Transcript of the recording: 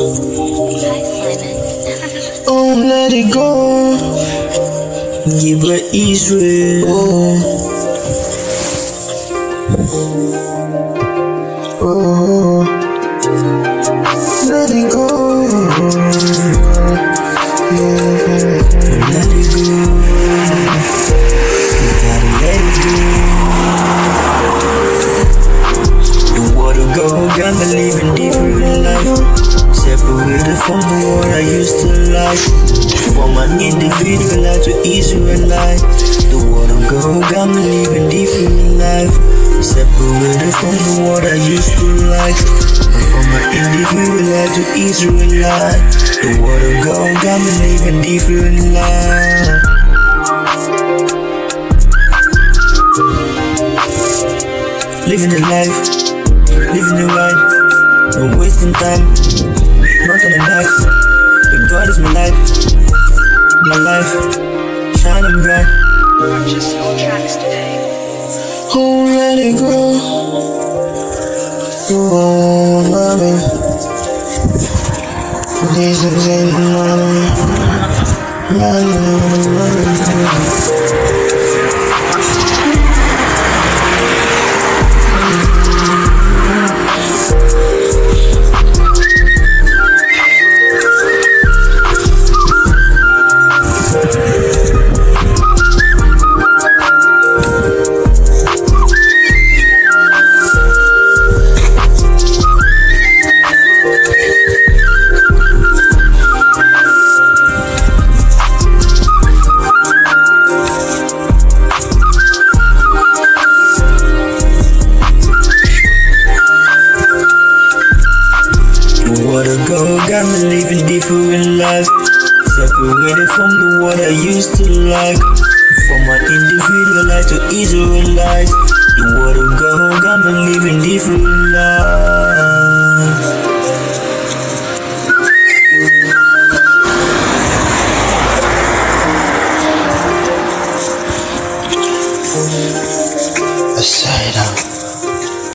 Oh, let it go. Gabriel Israel. Oh, let it go. Yeah, let it go. You gotta let it go. The water go, different life. Separated from the world I used to like. From an individual life to Israelite. The water go, got me living different life. Separated from the world I used to like. From an individual life to Israelite. The water go, got me living different life. Living the life, living it right, no wasting time, no turning back. But God is my life, my life, shining bright. Purchase your tracks today. Oh, let it go. Oh, mommy. This is it, mommy. Mommy, mommy. The water go, got me living different life. Separated from the world I used to like. From my individual life to Israelite. The water go, got me living different life.